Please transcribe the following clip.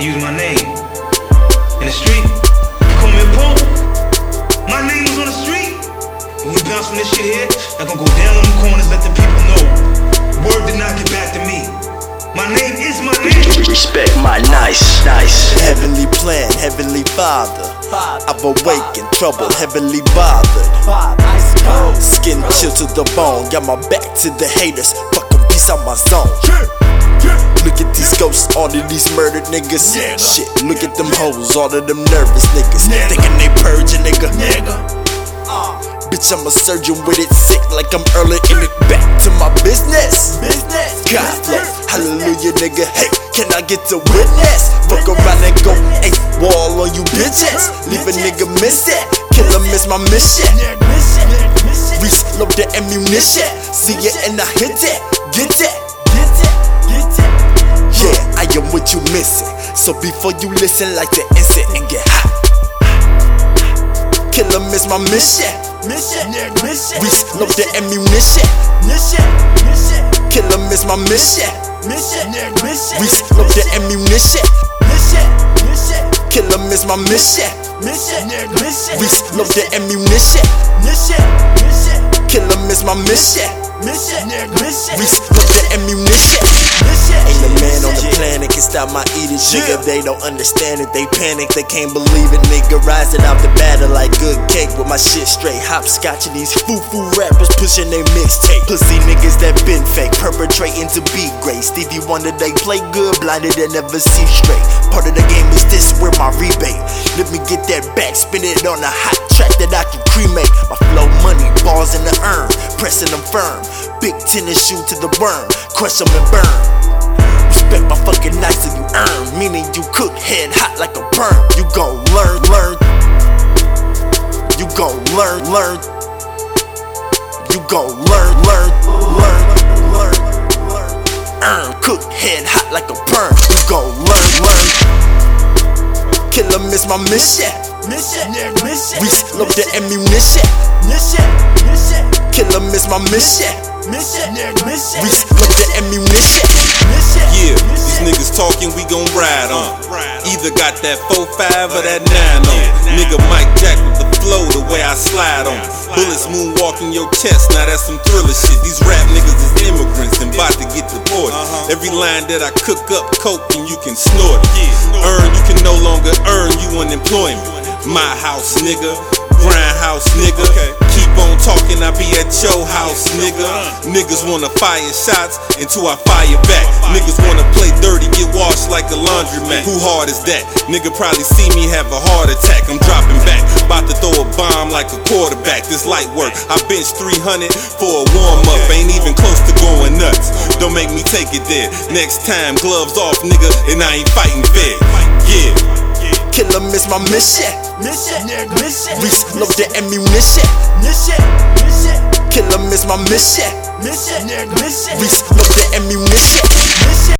use my name. In the street, call me a punk. My name was on the street. When we bounce from this shit here, I gon' go down on the corners, let the people know. Word did not get back to me. My name is my name. Respect my nice, nice. Heavenly plan, Heavenly Father. I've awakened, troubled, heavenly bothered. Skin chill to the bone, got my back to the haters. Fucking piece out my zone. Look at these ghosts, all of these murdered niggas. Shit, look at them hoes, all of them nervous niggas. Thinking they purging, nigga. Uh. Bitch, I'm a surgeon with it sick like I'm early in it. Back to my business. God bless, hallelujah, nigga. Hey, can I get to witness? Fuck around and go, hey, wall on you bitches. Leave a nigga miss it. Kill him is my mission. Reload the ammunition. See it and I hit it. Get it. I am what you missing. So before you listen, like the instant and get hot. Kill him is my mission. Reload the ammunition. Kill him is my mission. Reload the ammunition. Kill him is my mission. Reload the ammunition. Kill him is my mission. Reload the ammunition. Stop my eating sugar. They don't understand it, they panic, they can't believe it. Nigga, rising out the battle like good cake with my shit straight. Hopscotching these foo foo rappers pushing their mixtape. Pussy niggas that been fake, perpetrating to be great. Stevie Wonder, they play good, blinded and never see straight. Part of the game is this, where my rebate. Let me get that back, spin it on a hot track that I can cremate. My flow money, balls in the urn, pressing them firm. Big tennis shoe to the worm, crush them and burn. My fucking nights and you earn. Meaning you cook head hot like a burn. You gon' learn, learn. You gon' learn, learn. You gon' learn, learn, learn, learn, learn. Earn, cook head hot like a burn. You gon' learn, learn. Kill 'em is my mission. Mission, mission. Reload the ammunition. Kill 'em is my mission. Mission, mission. Reload the ammunition. Yeah, these niggas talking, we gon' ride on. Either got that 4-5 or that 9 on. Nigga Mike Jack with the flow, the way I slide on. Bullets moonwalking your chest, now that's some thriller shit. These rap niggas is immigrants and about to get deported. Every line that I cook up, coke and you can snort it. Earn, you can no longer earn you unemployment. My house, nigga. Grindhouse, nigga. Keep on talking, I be at your house, nigga. Niggas wanna fire shots until I fire back. Niggas wanna play dirty, get washed like a laundromat. Who hard is that? Nigga probably see me have a heart attack. I'm dropping back, about to throw a bomb like a quarterback. This light work, I bench 300 for a warm up. Ain't even close to going nuts. Don't make me take it there. Next time, gloves off, nigga, and I ain't fighting fair. Yeah. Kill 'em is my mission. Mission, nigga. Mission. Reload the ammunition. Kill 'em is my mission. Mission, nigga. Reload the ammunition.